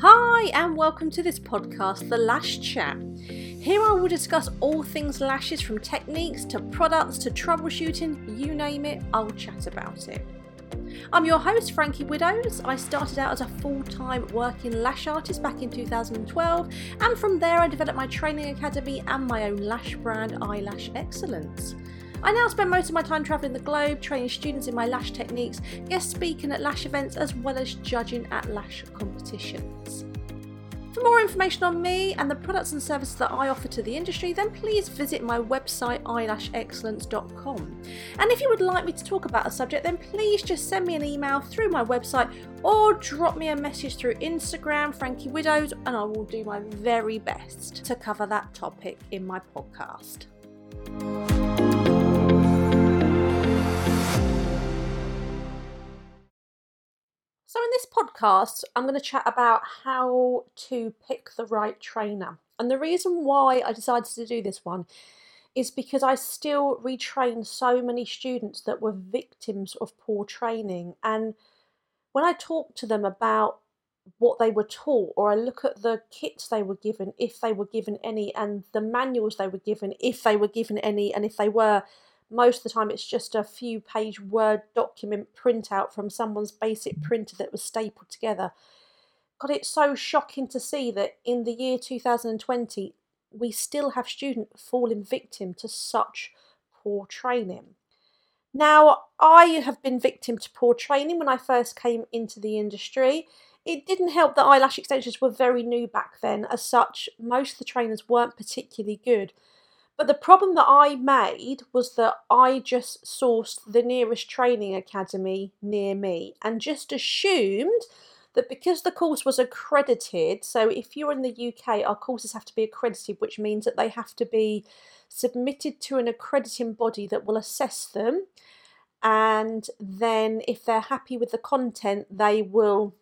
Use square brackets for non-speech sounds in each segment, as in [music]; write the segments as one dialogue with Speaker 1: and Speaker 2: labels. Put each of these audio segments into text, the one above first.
Speaker 1: Hi, and welcome to this podcast, The Lash Chat. Here I will discuss all things lashes from techniques to products to troubleshooting, you name it, I'll chat about it. I'm your host, Frankie Widows. I started out as a full time working lash artist back in 2012, and from there I developed my training academy and my own lash brand, Eyelash Excellence. I now spend most of my time travelling the globe, training students in my lash techniques, guest speaking at lash events, as well as judging at lash competitions. For more information on me and the products and services that I offer to the industry, then please visit my website eyelashexcellence.com. And if you would like me to talk about a subject, then please just send me an email through my website or drop me a message through Instagram, Frankie Widows, and I will do my very best to cover that topic in my podcast. This podcast, I'm going to chat about how to pick the right trainer. And the reason why I decided to do this one is because I still retrain so many students that were victims of poor training. And when I talk to them about what they were taught, or I look at the kits they were given, if they were given any, and the manuals they were given, if they were given any, and if they were, most of the time it's just a few page Word document printout from someone's basic printer that was stapled together. God, it's so shocking to see that in the year 2020, we still have students falling victim to such poor training. Now, I have been victim to poor training when I first came into the industry. It didn't help that eyelash extensions were very new back then, as such, most of the trainers weren't particularly good. But the problem that I made was that I just sourced the nearest training academy near me and just assumed that because the course was accredited, so if you're in the UK, our courses have to be accredited, which means that they have to be submitted to an accrediting body that will assess them. And then, if they're happy with the content, they will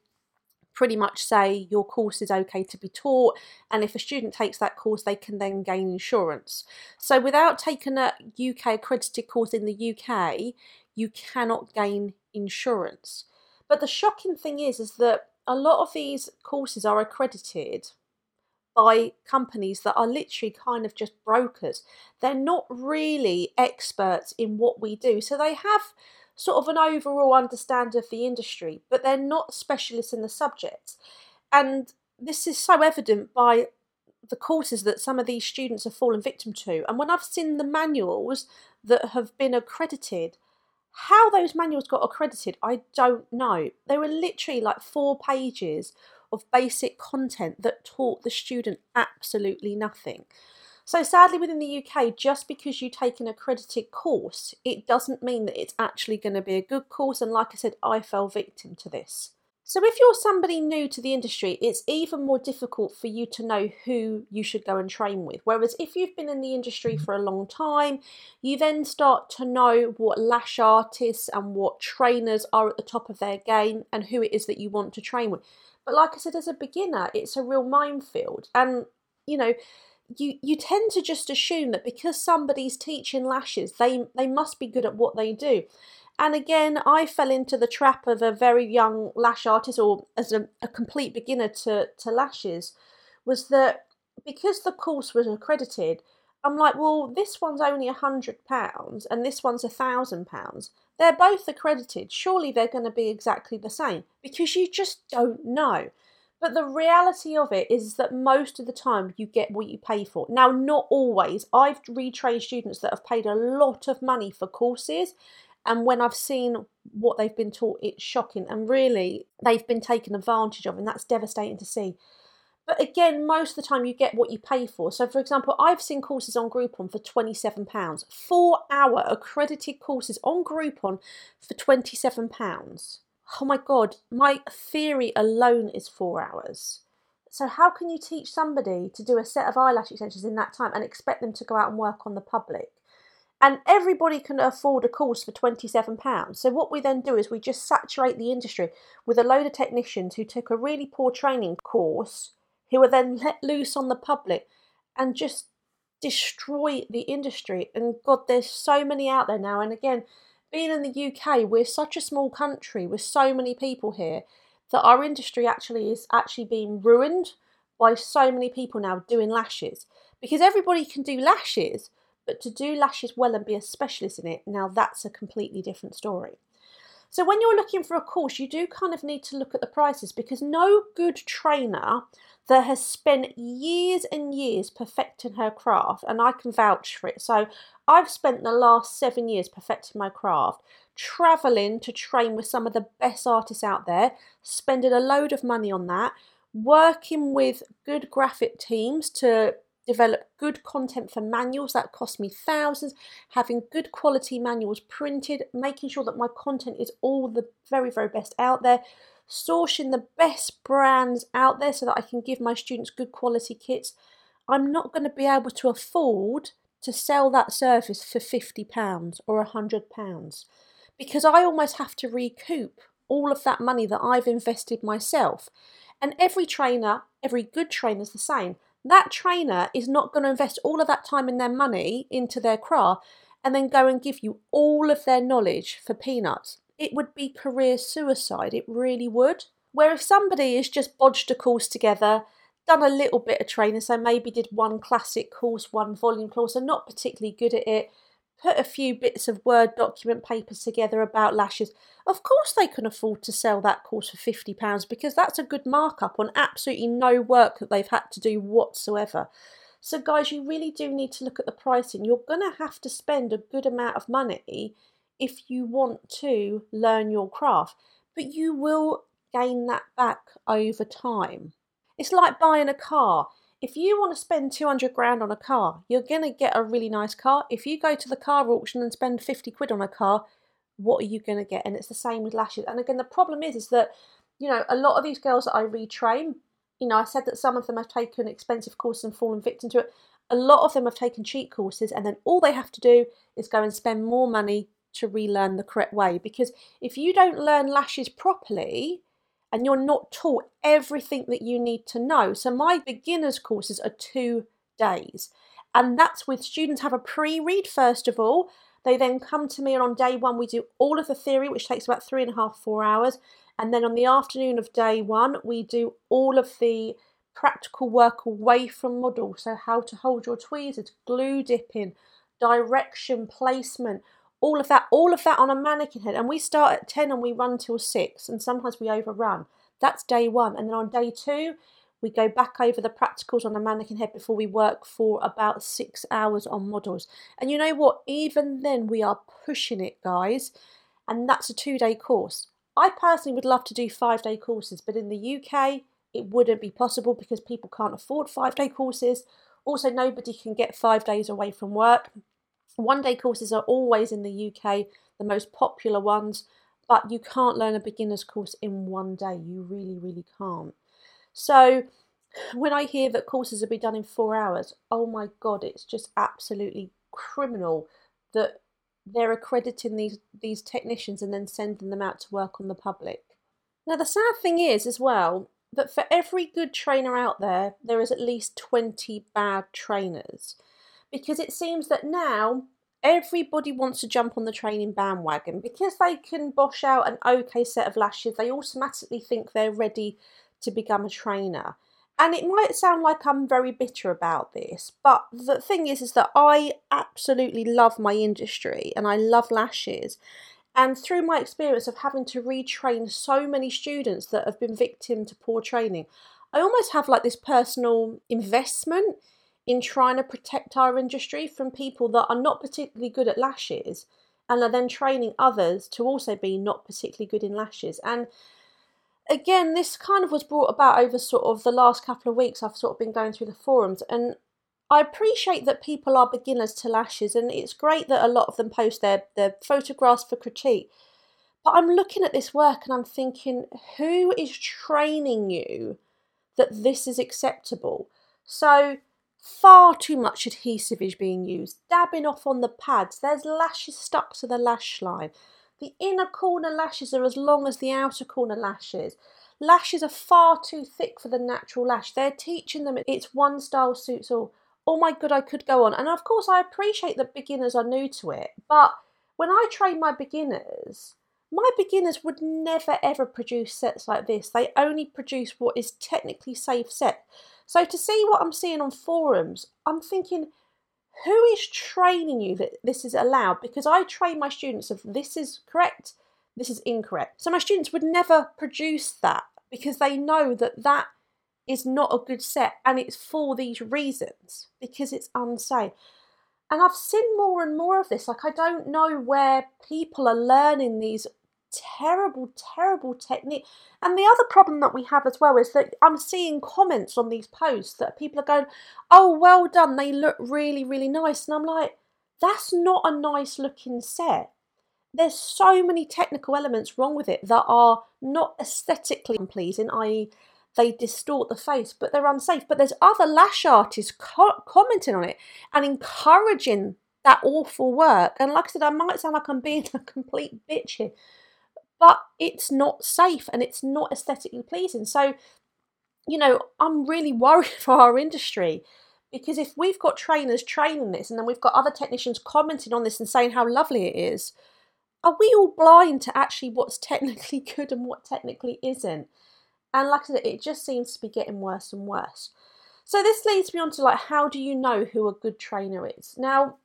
Speaker 1: pretty much say your course is okay to be taught and if a student takes that course they can then gain insurance. So without taking a uk accredited course in the uk you cannot gain insurance. But the shocking thing is is that a lot of these courses are accredited by companies that are literally kind of just brokers. They're not really experts in what we do. So they have sort of an overall understanding of the industry, but they're not specialists in the subject. And this is so evident by the courses that some of these students have fallen victim to. And when I've seen the manuals that have been accredited, how those manuals got accredited, I don't know. They were literally like four pages of basic content that taught the student absolutely nothing. So, sadly, within the UK, just because you take an accredited course, it doesn't mean that it's actually going to be a good course. And like I said, I fell victim to this. So, if you're somebody new to the industry, it's even more difficult for you to know who you should go and train with. Whereas, if you've been in the industry mm-hmm. for a long time, you then start to know what lash artists and what trainers are at the top of their game and who it is that you want to train with. But, like I said, as a beginner, it's a real minefield. And, you know, you you tend to just assume that because somebody's teaching lashes, they they must be good at what they do. And again, I fell into the trap of a very young lash artist, or as a, a complete beginner to to lashes, was that because the course was accredited, I'm like, well, this one's only a hundred pounds and this one's a thousand pounds. They're both accredited. Surely they're going to be exactly the same because you just don't know. But the reality of it is that most of the time you get what you pay for. Now, not always. I've retrained students that have paid a lot of money for courses, and when I've seen what they've been taught, it's shocking. And really, they've been taken advantage of, and that's devastating to see. But again, most of the time you get what you pay for. So, for example, I've seen courses on Groupon for £27, four hour accredited courses on Groupon for £27 oh my god, my theory alone is four hours. So how can you teach somebody to do a set of eyelash extensions in that time and expect them to go out and work on the public? And everybody can afford a course for £27. So what we then do is we just saturate the industry with a load of technicians who took a really poor training course, who are then let loose on the public and just destroy the industry. And God, there's so many out there now. And again, being in the UK, we're such a small country with so many people here that our industry actually is actually being ruined by so many people now doing lashes because everybody can do lashes, but to do lashes well and be a specialist in it, now that's a completely different story. So when you're looking for a course, you do kind of need to look at the prices because no good trainer that has spent years and years perfecting her craft, and I can vouch for it. So I've spent the last seven years perfecting my craft, traveling to train with some of the best artists out there, spending a load of money on that, working with good graphic teams to develop good content for manuals that cost me thousands, having good quality manuals printed, making sure that my content is all the very, very best out there, sourcing the best brands out there so that I can give my students good quality kits. I'm not going to be able to afford to sell that service for £50 or £100 because I almost have to recoup all of that money that I've invested myself. And every trainer, every good trainer is the same. That trainer is not going to invest all of that time and their money into their craft and then go and give you all of their knowledge for peanuts. It would be career suicide, it really would. Where if somebody has just bodged a course together, done a little bit of training, so maybe did one classic course, one volume course, and not particularly good at it, put a few bits of Word document papers together about lashes, of course they can afford to sell that course for £50 because that's a good markup on absolutely no work that they've had to do whatsoever. So, guys, you really do need to look at the pricing. You're going to have to spend a good amount of money if you want to learn your craft, but you will gain that back over time. It's like buying a car if you want to spend 200 grand on a car, you're going to get a really nice car. If you go to the car auction and spend 50 quid on a car, what are you going to get? And it's the same with lashes. And again, the problem is, is that, you know, a lot of these girls that I retrain, you know, I said that some of them have taken expensive courses and fallen victim to it. A lot of them have taken cheap courses, and then all they have to do is go and spend more money to relearn the correct way. Because if you don't learn lashes properly, and you're not taught everything that you need to know. So my beginners courses are two days. And that's with students have a pre-read first of all. They then come to me and on day one we do all of the theory, which takes about three and a half, four hours. And then on the afternoon of day one, we do all of the practical work away from model. So how to hold your tweezers, glue dipping, direction, placement, all of that, all of that on a mannequin head. And we start at 10 and we run till 6, and sometimes we overrun. That's day one. And then on day two, we go back over the practicals on the mannequin head before we work for about six hours on models. And you know what? Even then, we are pushing it, guys. And that's a two day course. I personally would love to do five day courses, but in the UK, it wouldn't be possible because people can't afford five day courses. Also, nobody can get five days away from work. One day courses are always in the UK the most popular ones, but you can't learn a beginner's course in one day. You really, really can't. So when I hear that courses will be done in four hours, oh my God, it's just absolutely criminal that they're accrediting these, these technicians and then sending them out to work on the public. Now, the sad thing is, as well, that for every good trainer out there, there is at least 20 bad trainers because it seems that now everybody wants to jump on the training bandwagon. Because they can bosh out an okay set of lashes they automatically think they're ready to become a trainer. And it might sound like I'm very bitter about this but the thing is is that I absolutely love my industry and I love lashes. And through my experience of having to retrain so many students that have been victim to poor training I almost have like this personal investment in trying to protect our industry from people that are not particularly good at lashes and are then training others to also be not particularly good in lashes. And again, this kind of was brought about over sort of the last couple of weeks. I've sort of been going through the forums and I appreciate that people are beginners to lashes and it's great that a lot of them post their, their photographs for critique. But I'm looking at this work and I'm thinking, who is training you that this is acceptable? So Far too much adhesive is being used, dabbing off on the pads. There's lashes stuck to the lash line. The inner corner lashes are as long as the outer corner lashes. Lashes are far too thick for the natural lash. They're teaching them it's one style suits all. Oh my god, I could go on. And of course, I appreciate that beginners are new to it, but when I train my beginners, my beginners would never ever produce sets like this. They only produce what is technically safe set. So to see what I'm seeing on forums, I'm thinking, who is training you that this is allowed? Because I train my students of this is correct, this is incorrect. So my students would never produce that because they know that that is not a good set and it's for these reasons because it's unsafe. And I've seen more and more of this. Like, I don't know where people are learning these terrible, terrible technique. And the other problem that we have as well is that I'm seeing comments on these posts that people are going, oh, well done, they look really, really nice. And I'm like, that's not a nice looking set. There's so many technical elements wrong with it that are not aesthetically pleasing, i.e., they distort the face, but they're unsafe. But there's other lash artists co- commenting on it and encouraging that awful work. And like I said, I might sound like I'm being [laughs] a complete bitch here, but it's not safe and it's not aesthetically pleasing. So, you know, I'm really [laughs] worried for our industry because if we've got trainers training this and then we've got other technicians commenting on this and saying how lovely it is, are we all blind to actually what's [laughs] technically good and what technically isn't? And like I said, it just seems to be getting worse and worse. So this leads me on to like how do you know who a good trainer is? Now,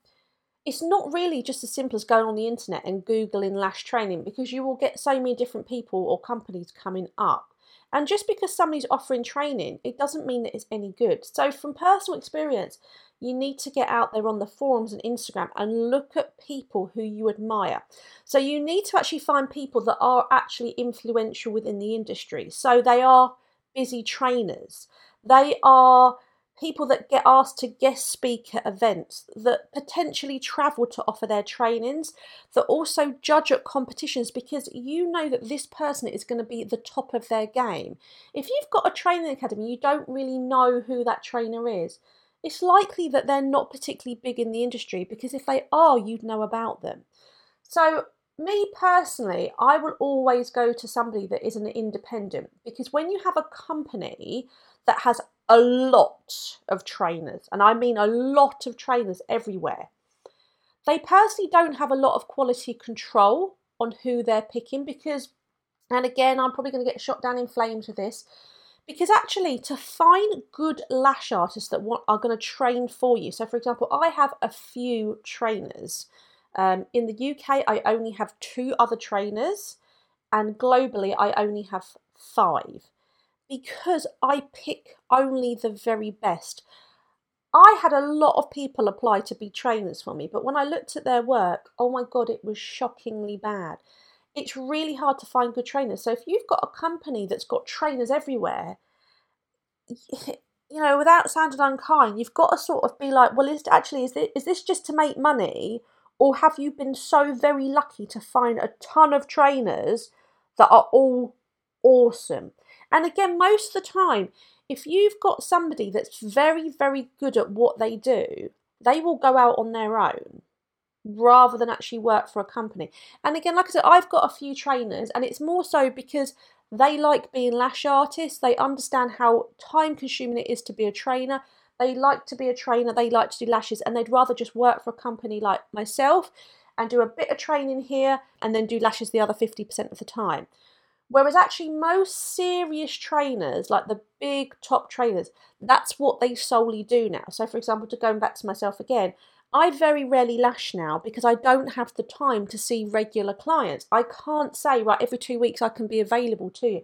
Speaker 1: it's not really just as simple as going on the internet and Googling lash training because you will get so many different people or companies coming up. And just because somebody's offering training, it doesn't mean that it's any good. So, from personal experience, you need to get out there on the forums and Instagram and look at people who you admire. So, you need to actually find people that are actually influential within the industry. So, they are busy trainers, they are people that get asked to guest speak at events, that potentially travel to offer their trainings, that also judge at competitions because you know that this person is going to be at the top of their game. If you've got a training academy, you don't really know who that trainer is. It's likely that they're not particularly big in the industry because if they are, you'd know about them. So, me personally, I will always go to somebody that is an independent because when you have a company that has a lot of trainers, and I mean a lot of trainers everywhere. They personally don't have a lot of quality control on who they're picking because, and again, I'm probably going to get shot down in flames with this, because actually, to find good lash artists that want, are going to train for you. So, for example, I have a few trainers. Um, in the UK, I only have two other trainers, and globally, I only have five because I pick only the very best. I had a lot of people apply to be trainers for me, but when I looked at their work, oh my god, it was shockingly bad. It's really hard to find good trainers. So if you've got a company that's got trainers everywhere, [laughs] you know, without sounding unkind, you've got to sort of be like, well, is actually is this, is this just to make money, or have you been so very lucky to find a ton of trainers that are all awesome? And again, most of the time, if you've got somebody that's very, very good at what they do, they will go out on their own rather than actually work for a company. And again, like I said, I've got a few trainers, and it's more so because they like being lash artists. They understand how time consuming it is to be a trainer. They like to be a trainer, they like to do lashes, and they'd rather just work for a company like myself and do a bit of training here and then do lashes the other 50% of the time. Whereas actually most serious trainers, like the big top trainers, that's what they solely do now. So for example, to going back to myself again, I very rarely lash now because I don't have the time to see regular clients. I can't say, right, every two weeks I can be available to you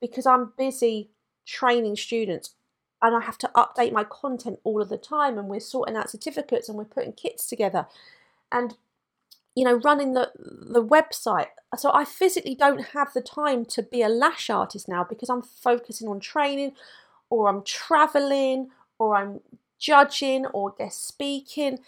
Speaker 1: because I'm busy training students and I have to update my content all of the time and we're sorting out certificates and we're putting kits together. And you know, running the the website. So I physically don't have the time to be a lash artist now because I'm focusing on training, or I'm traveling, or I'm judging, or guest speaking.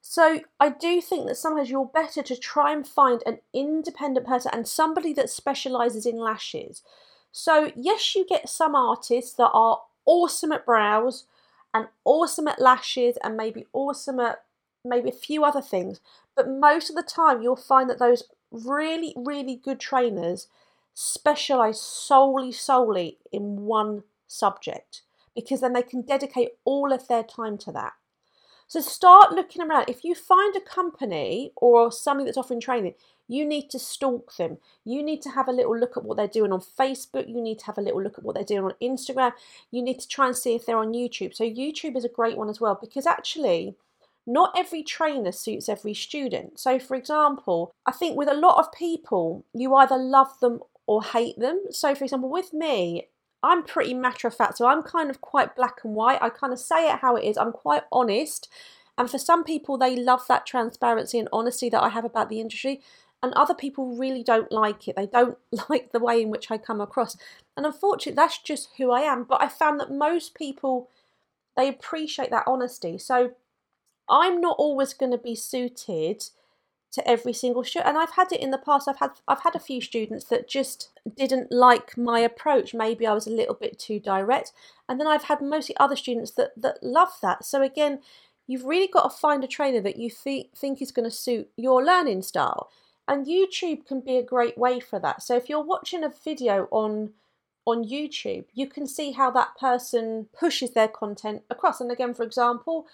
Speaker 1: So I do think that sometimes you're better to try and find an independent person and somebody that specializes in lashes. So yes, you get some artists that are awesome at brows and awesome at lashes and maybe awesome at maybe a few other things, but most of the time, you'll find that those really, really good trainers specialize solely, solely in one subject because then they can dedicate all of their time to that. So start looking around. If you find a company or something that's offering training, you need to stalk them. You need to have a little look at what they're doing on Facebook. You need to have a little look at what they're doing on Instagram. You need to try and see if they're on YouTube. So YouTube is a great one as well because actually not every trainer suits every student. So, for example, I think with a lot of people, you either love them or hate them. So, for example, with me, I'm pretty matter of fact. So, I'm kind of quite black and white. I kind of say it how it is. I'm quite honest. And for some people, they love that transparency and honesty that I have about the industry. And other people really don't like it. They don't [laughs] like the way in which I come across. And unfortunately, that's just who I am. But I found that most people, they appreciate that honesty. So, I'm not always going to be suited to every single student and I've had it in the past. I've had I've had a few students that just didn't like my approach. Maybe I was a little bit too direct and then I've had mostly other students that that love that. So again you've really got to find a trainer that you th- think is going to suit your learning style and YouTube can be a great way for that. So if you're watching a video on on YouTube you can see how that person pushes their content across. And again for example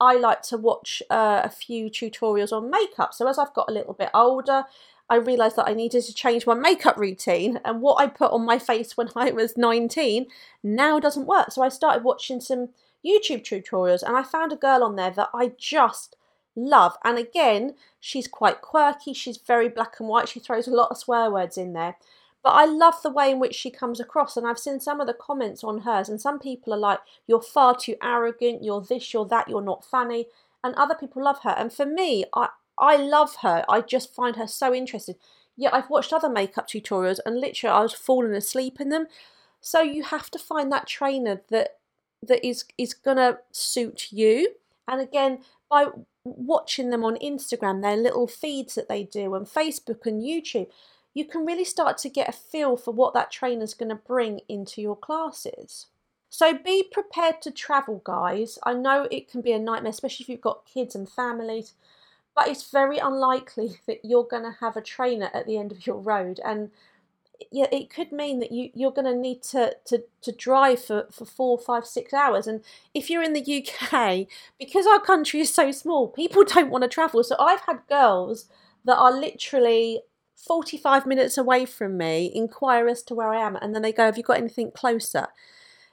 Speaker 1: I like to watch uh, a few tutorials on makeup. So as I've got a little bit older, I realised that I needed to change my makeup routine and what I put on my face when [laughs] I was 19 now doesn't work. So I started watching some YouTube tutorials and I found a girl on there that I just love. And again, she's quite quirky, she's very black and white, she throws a lot of swear words in there. But I love the way in which she comes across, and I've seen some of the comments on hers, and some people are like, You're far too arrogant, you're this, you're that, you're not funny. And other people love her. And for me, I, I love her. I just find her so interesting. Yet I've watched other makeup tutorials and literally I was falling asleep in them. So you have to find that trainer that that is is gonna suit you. And again, by watching them on Instagram, their little feeds that they do, and Facebook and YouTube, you can really start to get a feel for what that trainer's going to bring into your classes. So be prepared to travel, guys. I know it can be a nightmare, especially if you've got kids and families, but it's very unlikely [laughs] that you're going to have a trainer at the end of your road. And yeah, it could mean that you, you're going to need to, to, to drive for, for four, five, six hours. And if you're in the UK, [laughs] because our country is so small, people [laughs] don't want to travel. So I've had girls that are literally 45 minutes away from me, inquire as to where I am, and then they go, Have you got anything closer?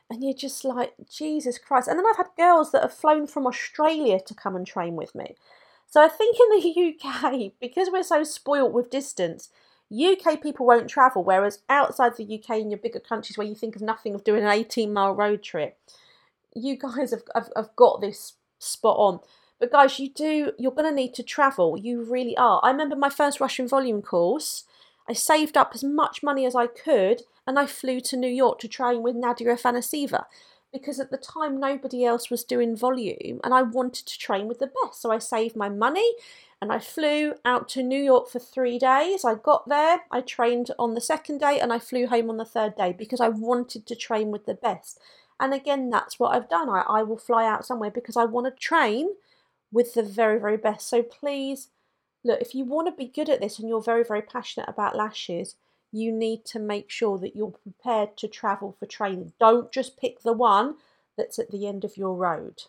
Speaker 1: And you're just like, Jesus Christ. And then I've had girls that have flown from Australia to come and train with me. So I think in the [laughs] UK, because we're so spoilt with distance, UK people won't travel, whereas outside the UK in your bigger countries where you think of nothing of doing an 18 mile road trip, you guys have, have, have got this spot on. But guys, you do, you're going to need to travel. You really are. I remember my first Russian volume course. I saved up as much money as I could and I flew to New York to train with Nadia Afanasieva because at the time nobody else was doing volume and I wanted to train with the best. So I saved my money and I flew out to New York for three days. I got there, I trained on the second day, and I flew home on the third day because I wanted to train with the best. And again, that's what I've done. I, I will fly out somewhere because I want to train with the very, very best. So please, look, if you want to be good at this and you're very, very passionate about lashes, you need to make sure that you're prepared to travel for training. Don't just pick the one that's at the end of your road.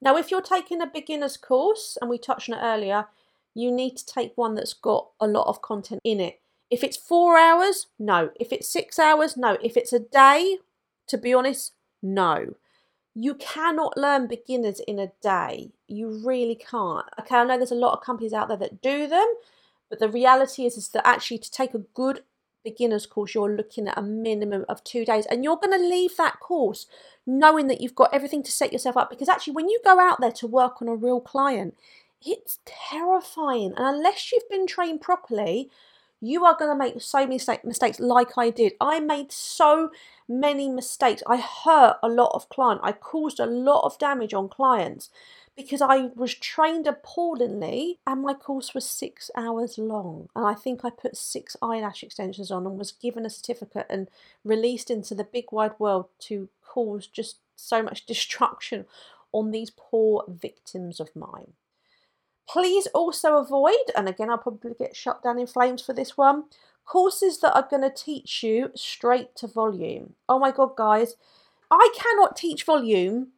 Speaker 1: Now, if you're taking a beginner's course, and we touched on it earlier, you need to take one that's got a lot of content in it. If it's four hours, no. If it's six hours, no. If it's a day, to be honest, no you cannot learn beginners in a day. You really can't. Okay, I know there's a lot of companies out there that do them, but the reality is, is that actually to take a good beginner's course, you're looking at a minimum of two days. And you're going to leave that course knowing that you've got everything to set yourself up. Because actually, when you go out there to work on a real client, it's terrifying. And unless you've been trained properly, you are going to make so many mistakes like I did. I made so many mistakes. I hurt a lot of clients. I caused a lot of damage on clients because I was trained appallingly and my course was six hours long. And I think I put six eyelash extensions on and was given a certificate and released into the big wide world to cause just so much [laughs] destruction on these poor victims of mine. Please also avoid, and again, I'll probably get shut down in flames for this one, courses that are going to teach you straight to volume. Oh my God, guys, I cannot teach volume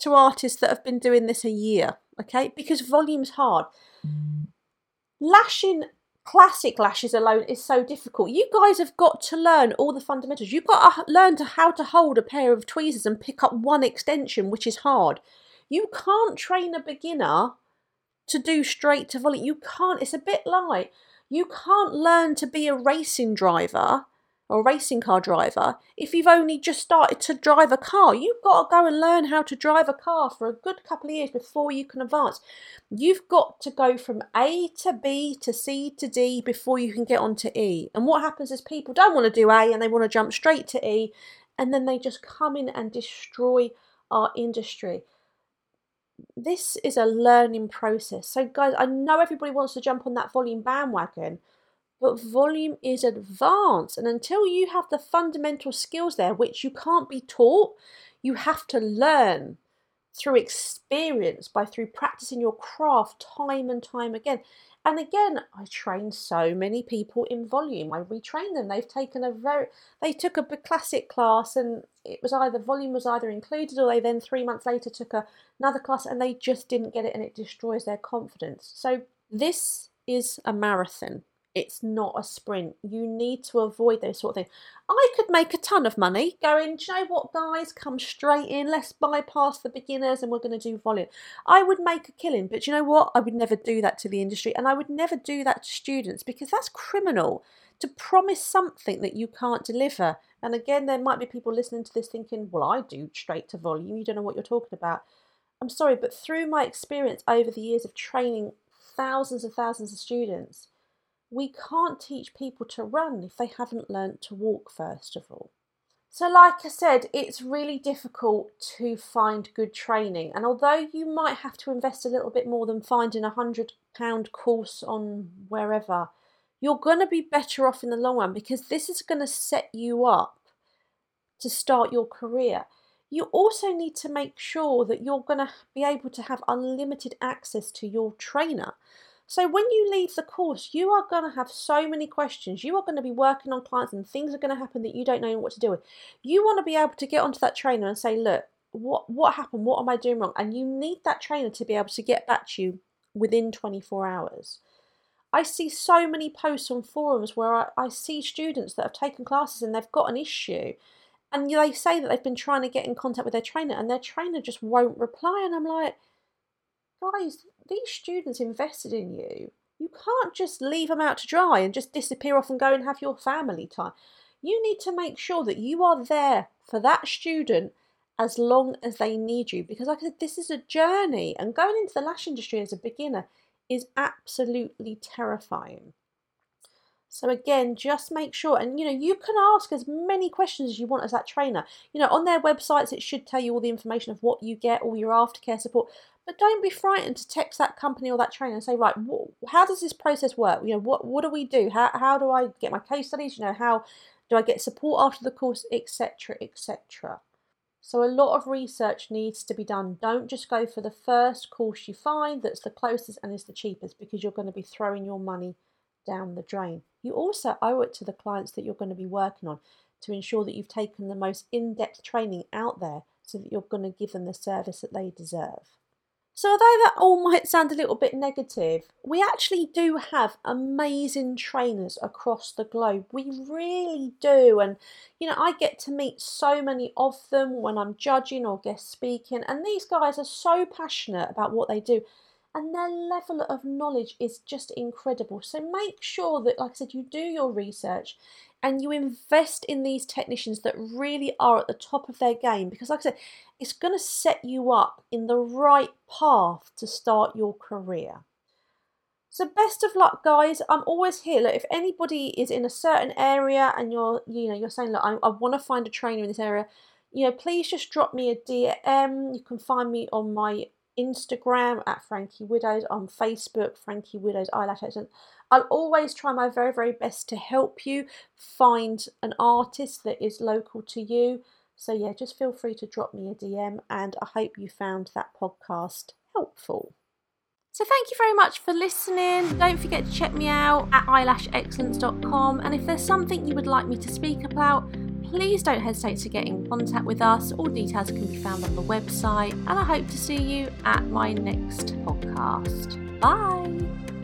Speaker 1: to artists that have been doing this a year, okay? Because volume's hard. Lashing classic lashes alone is so difficult. You guys have got to learn all the fundamentals. You've got to learn to how to hold a pair of tweezers and pick up one extension, which is hard. You can't train a beginner to do straight to volley. You can't. It's a bit like you can't learn to be a racing driver or racing car driver if you've only just started to drive a car. You've got to go and learn how to drive a car for a good couple of years before you can advance. You've got to go from A to B to C to D before you can get on to E. And what happens is people don't want to do A and they want to jump straight to E, and then they just come in and destroy our industry this is a learning process. So, guys, I know everybody wants to jump on that volume bandwagon, but volume is advanced. And until you have the fundamental skills there, which you can't be taught, you have to learn through experience by through practicing your craft time and time again. And again, I train so many people in volume. I retrain them. They've taken a very, they took a classic class and it was either volume was either included or they then three months later took a, another class and they just didn't get it and it destroys their confidence. So this is a marathon. It's not a sprint. You need to avoid those sort of things. I could make a ton of money going, do you know what, guys? Come straight in. Let's bypass the beginners and we're going to do volume. I would make a killing, but you know what? I would never do that to the industry and I would never do that to students because that's criminal to promise something that you can't deliver. And again, there might be people listening to this thinking, well, I do straight to volume. You don't know what you're talking about. I'm sorry, but through my experience over the years of training thousands and thousands of students, we can't teach people to run if they haven't learnt to walk, first of all. So, like I said, it's really difficult to find good training. And although you might have to invest a little bit more than finding a £100 course on wherever, you're going to be better off in the long run because this is going to set you up to start your career. You also need to make sure that you're going to be able to have unlimited access to your trainer. So when you leave the course, you are going to have so many questions. You are going to be working on clients and things are going to happen that you don't know what to do with. You want to be able to get onto that trainer and say, look, what what happened? What am I doing wrong? And you need that trainer to be able to get back to you within 24 hours. I see so many posts on forums where I, I see students that have taken classes and they've got an issue and they say that they've been trying to get in contact with their trainer and their trainer just won't reply and I'm like guys, these students invested in you. You can't just leave them out to dry and just disappear off and go and have your family time. You need to make sure that you are there for that student as long as they need you because like I said this is a journey and going into the lash industry as a beginner is absolutely terrifying. So again, just make sure, and you know, you can ask as many questions as you want as that trainer. You know, on their websites, it should tell you all the information of what you get, all your aftercare support. But don't be frightened to text that company or that trainer and say, right, how does this process work? You know, what what do we do? How how do I get my case studies? You know, how do I get support after the course, etc., etc. So a lot of research needs to be done. Don't just go for the first course you find that's the closest and is the cheapest because you're going to be throwing your money down the drain. You also owe it to the clients that you're going to be working on to ensure that you've taken the most in depth training out there so that you're going to give them the service that they deserve. So, although that all might sound a little bit negative, we actually do have amazing trainers across the globe. We really do. And, you know, I get to meet so many of them when I'm judging or guest speaking. And these guys are so passionate about what they do. And their level of knowledge is just incredible. So make sure that, like I said, you do your research and you invest in these technicians that really are at the top of their game because like I said it's going to set you up in the right path to start your career. So best of luck guys. I'm always here. Look, if anybody is in a certain area and you're you know you're saying look I, I want to find a trainer in this area, you know, please just drop me a DM. You can find me on my Instagram at Frankie Widows, on Facebook, Frankie Widows Eyelash Excellence. I'll always try my very, very best to help you find an artist that is local to you. So, yeah, just feel free to drop me a DM, and I hope you found that podcast helpful. So, thank you very much for listening. Don't forget to check me out at eyelashexcellence.com. And if there's something you would like me to speak about, please don't hesitate to get in contact with us. All details can be found on the website, and I hope to see you at my next podcast. Bye.